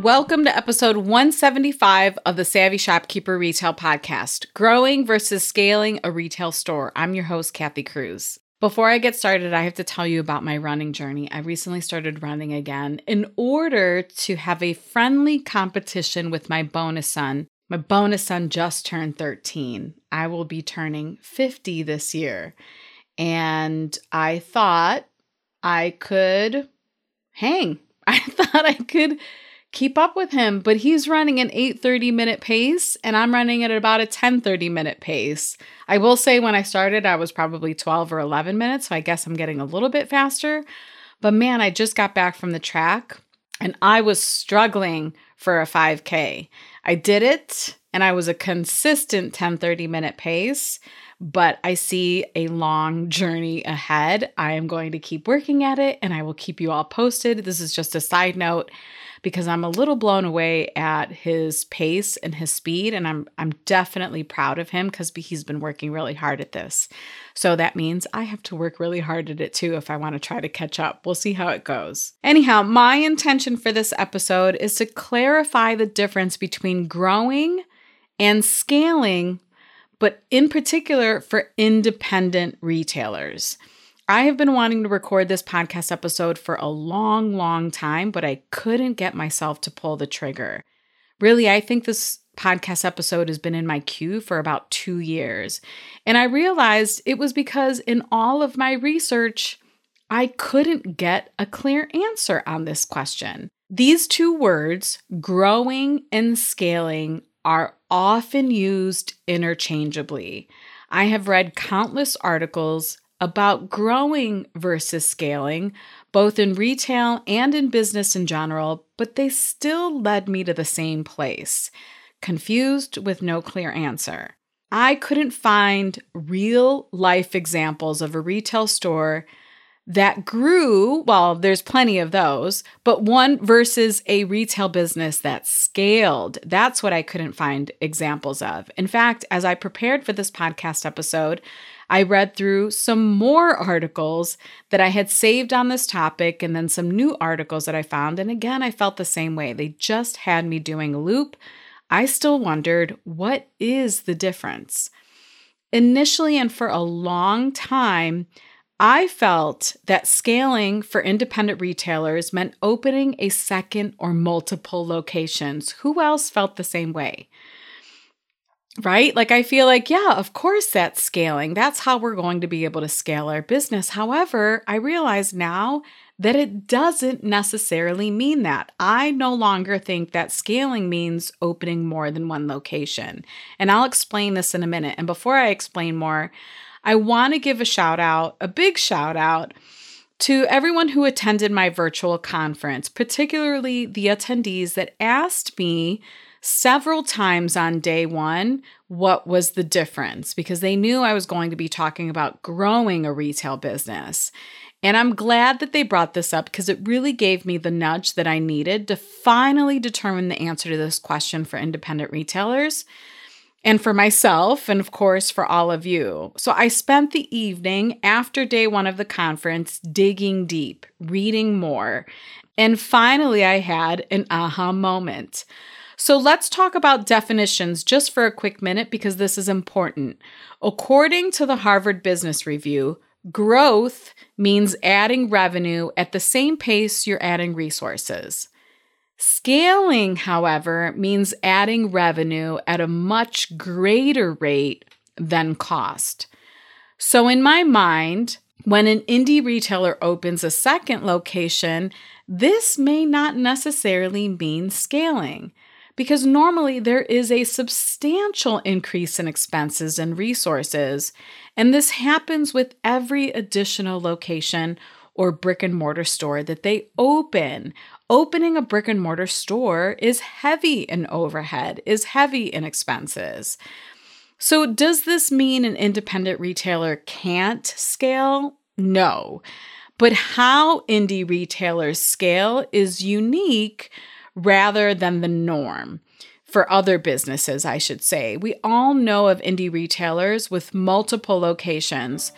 Welcome to episode 175 of the Savvy Shopkeeper Retail Podcast Growing versus Scaling a Retail Store. I'm your host, Kathy Cruz. Before I get started, I have to tell you about my running journey. I recently started running again in order to have a friendly competition with my bonus son. My bonus son just turned 13. I will be turning 50 this year. And I thought I could hang. I thought I could keep up with him, but he's running an 8:30 minute pace and I'm running at about a 10:30 minute pace. I will say when I started I was probably 12 or 11 minutes, so I guess I'm getting a little bit faster. But man, I just got back from the track and I was struggling for a 5k. I did it and I was a consistent 10:30 minute pace, but I see a long journey ahead. I am going to keep working at it and I will keep you all posted. This is just a side note because I'm a little blown away at his pace and his speed and I'm I'm definitely proud of him cuz he's been working really hard at this. So that means I have to work really hard at it too if I want to try to catch up. We'll see how it goes. Anyhow, my intention for this episode is to clarify the difference between growing and scaling but in particular for independent retailers. I have been wanting to record this podcast episode for a long, long time, but I couldn't get myself to pull the trigger. Really, I think this podcast episode has been in my queue for about two years. And I realized it was because in all of my research, I couldn't get a clear answer on this question. These two words, growing and scaling, are often used interchangeably. I have read countless articles about growing versus scaling, both in retail and in business in general, but they still led me to the same place confused with no clear answer. I couldn't find real life examples of a retail store that grew, well, there's plenty of those, but one versus a retail business that scaled. That's what I couldn't find examples of. In fact, as I prepared for this podcast episode, I read through some more articles that I had saved on this topic and then some new articles that I found. And again, I felt the same way. They just had me doing a loop. I still wondered what is the difference? Initially, and for a long time, I felt that scaling for independent retailers meant opening a second or multiple locations. Who else felt the same way? Right? Like, I feel like, yeah, of course that's scaling. That's how we're going to be able to scale our business. However, I realize now that it doesn't necessarily mean that. I no longer think that scaling means opening more than one location. And I'll explain this in a minute. And before I explain more, I want to give a shout out, a big shout out to everyone who attended my virtual conference, particularly the attendees that asked me several times on day one what was the difference because they knew I was going to be talking about growing a retail business. And I'm glad that they brought this up because it really gave me the nudge that I needed to finally determine the answer to this question for independent retailers and for myself, and of course for all of you. So I spent the evening after day one of the conference digging deep, reading more, and finally I had an aha moment. So let's talk about definitions just for a quick minute because this is important. According to the Harvard Business Review, growth means adding revenue at the same pace you're adding resources. Scaling, however, means adding revenue at a much greater rate than cost. So, in my mind, when an indie retailer opens a second location, this may not necessarily mean scaling. because normally there is a substantial increase in expenses and resources, and this happens with every additional location or brick and mortar store that they open. Opening a brick and mortar store is heavy in overhead, is heavy in expenses. So, does this mean an independent retailer can't scale? No. But how indie retailers scale is unique rather than the norm for other businesses, I should say. We all know of indie retailers with multiple locations,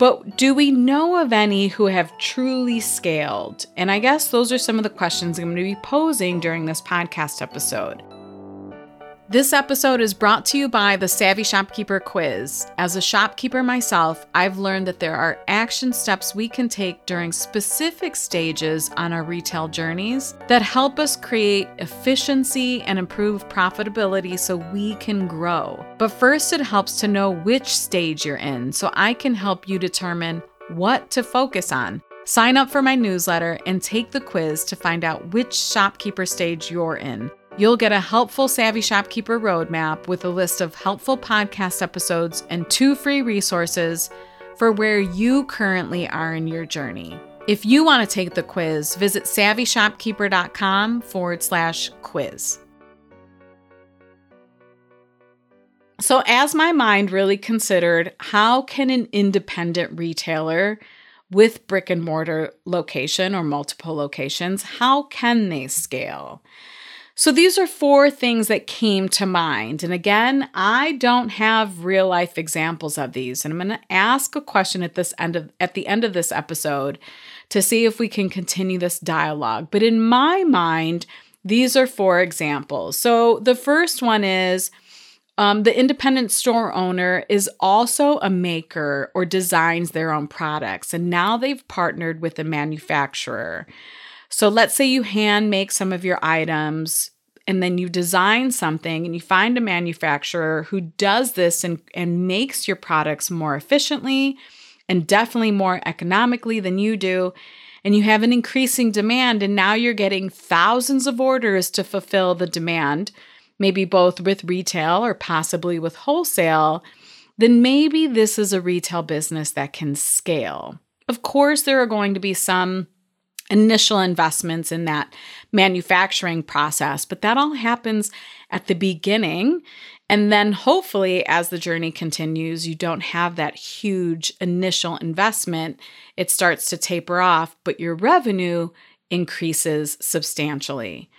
but do we know of any who have truly scaled? And I guess those are some of the questions I'm going to be posing during this podcast episode. This episode is brought to you by the Savvy Shopkeeper Quiz. As a shopkeeper myself, I've learned that there are action steps we can take during specific stages on our retail journeys that help us create efficiency and improve profitability so we can grow. But first, it helps to know which stage you're in so I can help you determine what to focus on. Sign up for my newsletter and take the quiz to find out which shopkeeper stage you're in. You'll get a helpful Savvy Shopkeeper roadmap with a list of helpful podcast episodes and two free resources for where you currently are in your journey. If you want to take the quiz, visit savvyshopkeeper.com forward slash quiz. So, as my mind really considered how can an independent retailer with brick and mortar location or multiple locations, how can they scale? So these are four things that came to mind. And again, I don't have real life examples of these. And I'm going to ask a question at this end of at the end of this episode to see if we can continue this dialogue. But in my mind, these are four examples. So the first one is um, the independent store owner is also a maker or designs their own products, and now they've partnered with a manufacturer. So let's say you hand make some of your items and then you design something and you find a manufacturer who does this and, and makes your products more efficiently and definitely more economically than you do. And you have an increasing demand, and now you're getting thousands of orders to fulfill the demand, maybe both with retail or possibly with wholesale. Then maybe this is a retail business that can scale. Of course, there are going to be some initial investments in that manufacturing process, but that all happens at the beginning. And then hopefully, as the journey continues, you don't have that huge initial investment. It starts to taper off, but your revenue increases substantially.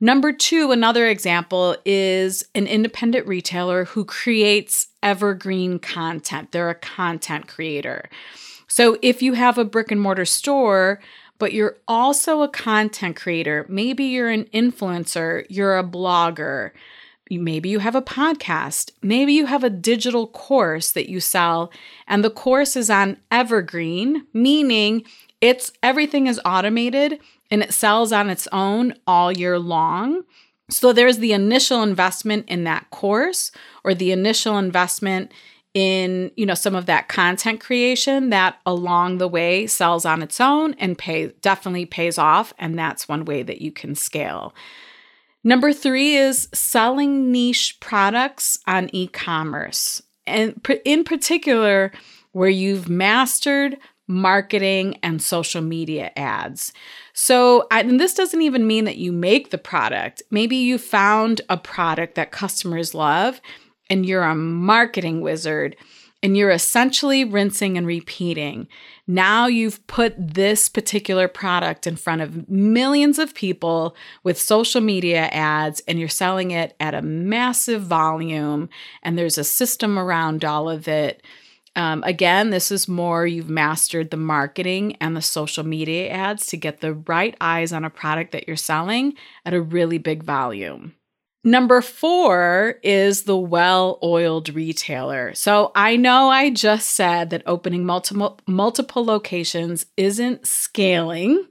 Number two, another example is an independent retailer who creates evergreen content. They're a content creator. So if you have a brick and mortar store, but you're also a content creator. Maybe you're an influencer, you're a blogger. Maybe you have a podcast. Maybe you have a digital course that you sell, and the course is on evergreen, meaning it's everything is automated and it sells on its own all year long. So there's the initial investment in that course or the initial investment in you know some of that content creation that along the way sells on its own and pay definitely pays off and that's one way that you can scale. Number three is selling niche products on e-commerce and in particular where you've mastered marketing and social media ads. So and this doesn't even mean that you make the product. Maybe you found a product that customers love and you're a marketing wizard and you're essentially rinsing and repeating. Now you've put this particular product in front of millions of people with social media ads and you're selling it at a massive volume and there's a system around all of it. Um, again, this is more you've mastered the marketing and the social media ads to get the right eyes on a product that you're selling at a really big volume. Number four is the well oiled retailer. So I know I just said that opening multiple, multiple locations isn't scaling,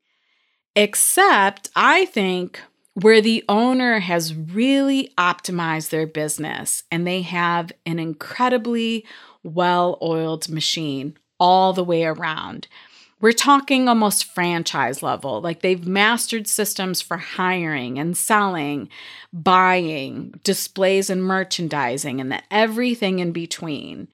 except I think where the owner has really optimized their business and they have an incredibly well oiled machine all the way around We're talking almost franchise level, like they've mastered systems for hiring and selling, buying, displays and merchandising, and the everything in between.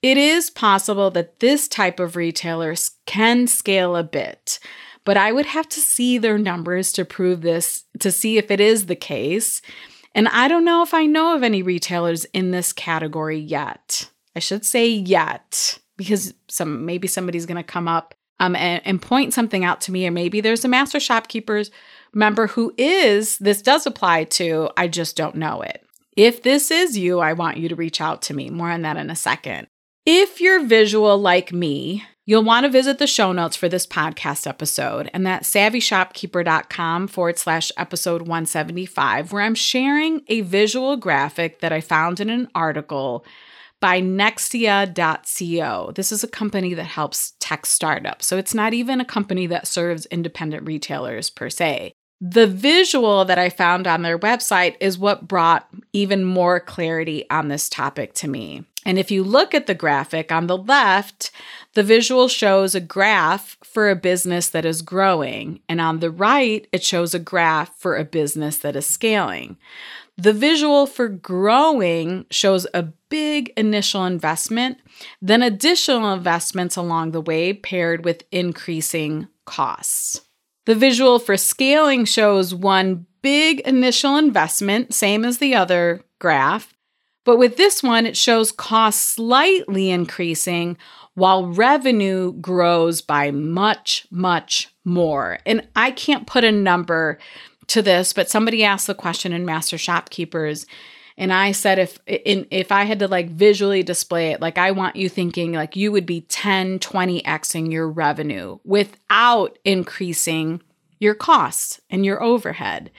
It is possible that this type of retailer can scale a bit, but I would have to see their numbers to prove this, to see if it is the case. And I don't know if I know of any retailers in this category yet. I should say yet, because some maybe somebody's going to come up um, and, and point something out to me, or maybe there's a master shopkeepers member who is, this does apply to, I just don't know it. If this is you, I want you to reach out to me. More on that in a second. If you're visual like me, you'll want to visit the show notes for this podcast episode, and that's savvyshopkeeper.com forward slash episode 175, where I'm sharing a visual graphic that I found in an article by Nextia.co. This is a company that helps tech startups. So it's not even a company that serves independent retailers per se. The visual that I found on their website is what brought even more clarity on this topic to me. And if you look at the graphic on the left, the visual shows a graph for a business that is growing. And on the right, it shows a graph for a business that is scaling. The visual for growing shows a big initial investment, then additional investments along the way paired with increasing costs. The visual for scaling shows one big initial investment, same as the other graph, but with this one, it shows costs slightly increasing while revenue grows by much, much more. And I can't put a number to this, but somebody asked the question in Master Shopkeepers. And I said, if in, if I had to like visually display it, like I want you thinking like you would be 10, 20xing your revenue without increasing your costs and your overhead.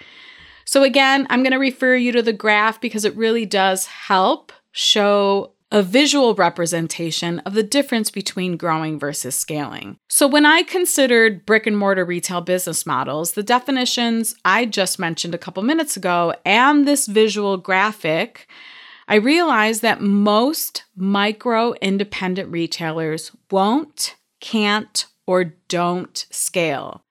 So again, I'm going to refer you to the graph because it really does help show a visual representation of the difference between growing versus scaling. So, when I considered brick and mortar retail business models, the definitions I just mentioned a couple minutes ago and this visual graphic, I realized that most micro independent retailers won't, can't, or don't scale.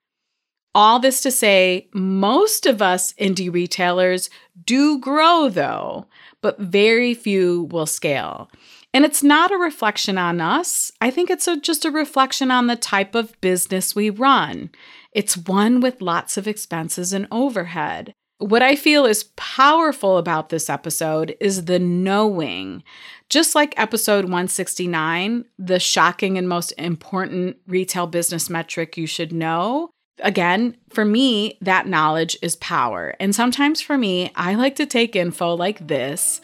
All this to say, most of us indie retailers do grow though but very few will scale. And it's not a reflection on us. I think it's a, just a reflection on the type of business we run. It's one with lots of expenses and overhead. What I feel is powerful about this episode is the knowing. Just like episode 169, the shocking and most important retail business metric you should know, again, for me, that knowledge is power. And sometimes for me, I like to take info like this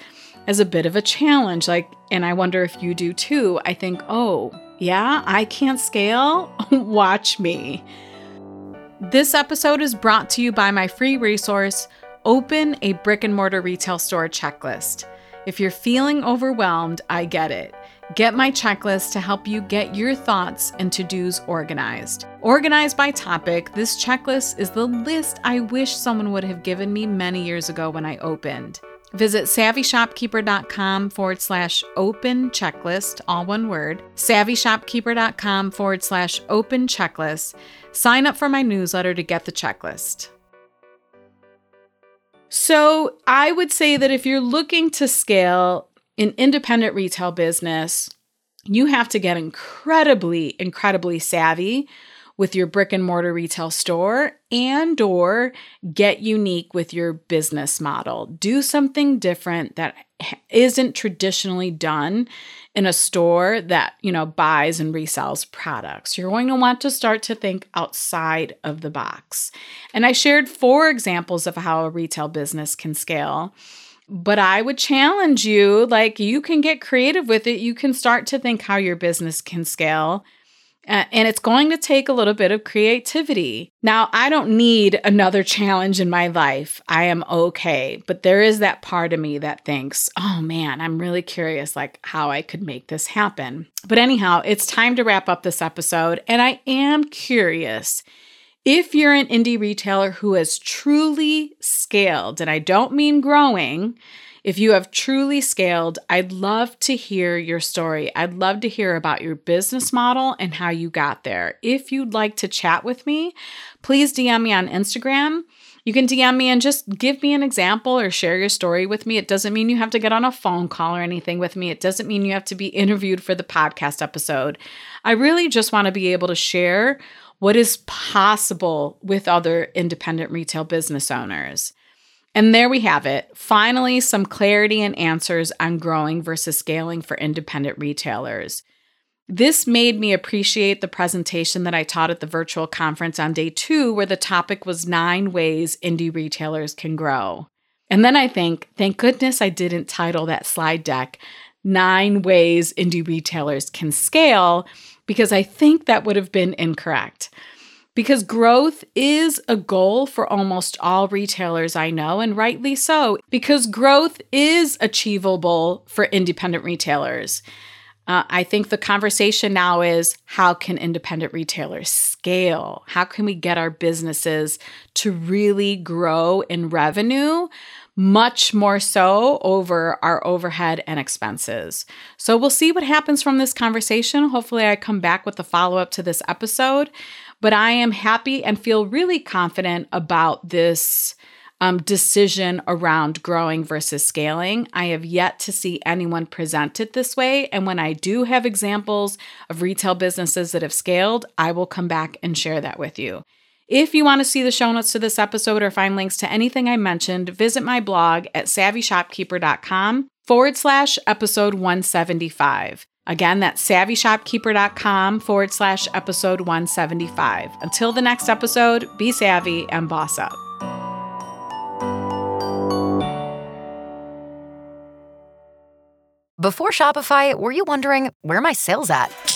as a bit of a challenge. Like, and I wonder if you do too. I think, oh, yeah, I can't scale. Watch me. This episode is brought to you by my free resource, Open a Brick and Mortar Retail Store Checklist. If you're feeling overwhelmed, I get it. Get my checklist to help you get your thoughts and to dos organized. Organized by topic, this checklist is the list I wish someone would have given me many years ago when I opened. Visit savvyshopkeeper.com forward slash open checklist, all one word, savvyshopkeeper.com forward slash open checklist. Sign up for my newsletter to get the checklist. So, I would say that if you're looking to scale, in independent retail business, you have to get incredibly, incredibly savvy with your brick and mortar retail store and or get unique with your business model. Do something different that isn't traditionally done in a store that, you know, buys and resells products. You're going to want to start to think outside of the box. And I shared four examples of how a retail business can scale. But I would challenge you like, you can get creative with it. You can start to think how your business can scale. Uh, and it's going to take a little bit of creativity. Now, I don't need another challenge in my life. I am okay. But there is that part of me that thinks, oh man, I'm really curious, like how I could make this happen. But anyhow, it's time to wrap up this episode. And I am curious if you're an indie retailer who has truly scaled, and I don't mean growing, If you have truly scaled, I'd love to hear your story. I'd love to hear about your business model and how you got there. If you'd like to chat with me, please DM me on Instagram. You can DM me and just give me an example or share your story with me. It doesn't mean you have to get on a phone call or anything with me. It doesn't mean you have to be interviewed for the podcast episode. I really just want to be able to share what is possible with other independent retail business owners. And there we have it. Finally, some clarity and answers on growing versus scaling for independent retailers. This made me appreciate the presentation that I taught at the virtual conference on day two, where the topic was nine ways indie retailers can grow. And then I think, thank goodness I didn't title that slide deck, Nine Ways Indie Retailers Can Scale, because I think that would have been incorrect because growth is a goal for almost all retailers I know, and rightly so, because growth is achievable for independent retailers. Uh, I think the conversation now is how can independent retailers scale? How can we get our businesses to really grow in revenue? Much more so over our overhead and expenses. So, we'll see what happens from this conversation. Hopefully, I come back with a follow up to this episode but I am happy and feel really confident about this um, decision around growing versus scaling. I have yet to see anyone present it this way. And when I do have examples of retail businesses that have scaled, I will come back and share that with you. If you want to see the show notes to this episode or find links to anything I mentioned, visit my blog at savvyshopkeeper.com forward slash episode 175. Again, that's savvyshopkeeper.com forward slash episode 175. Until the next episode, be savvy and boss up. Before Shopify, were you wondering where my sales at?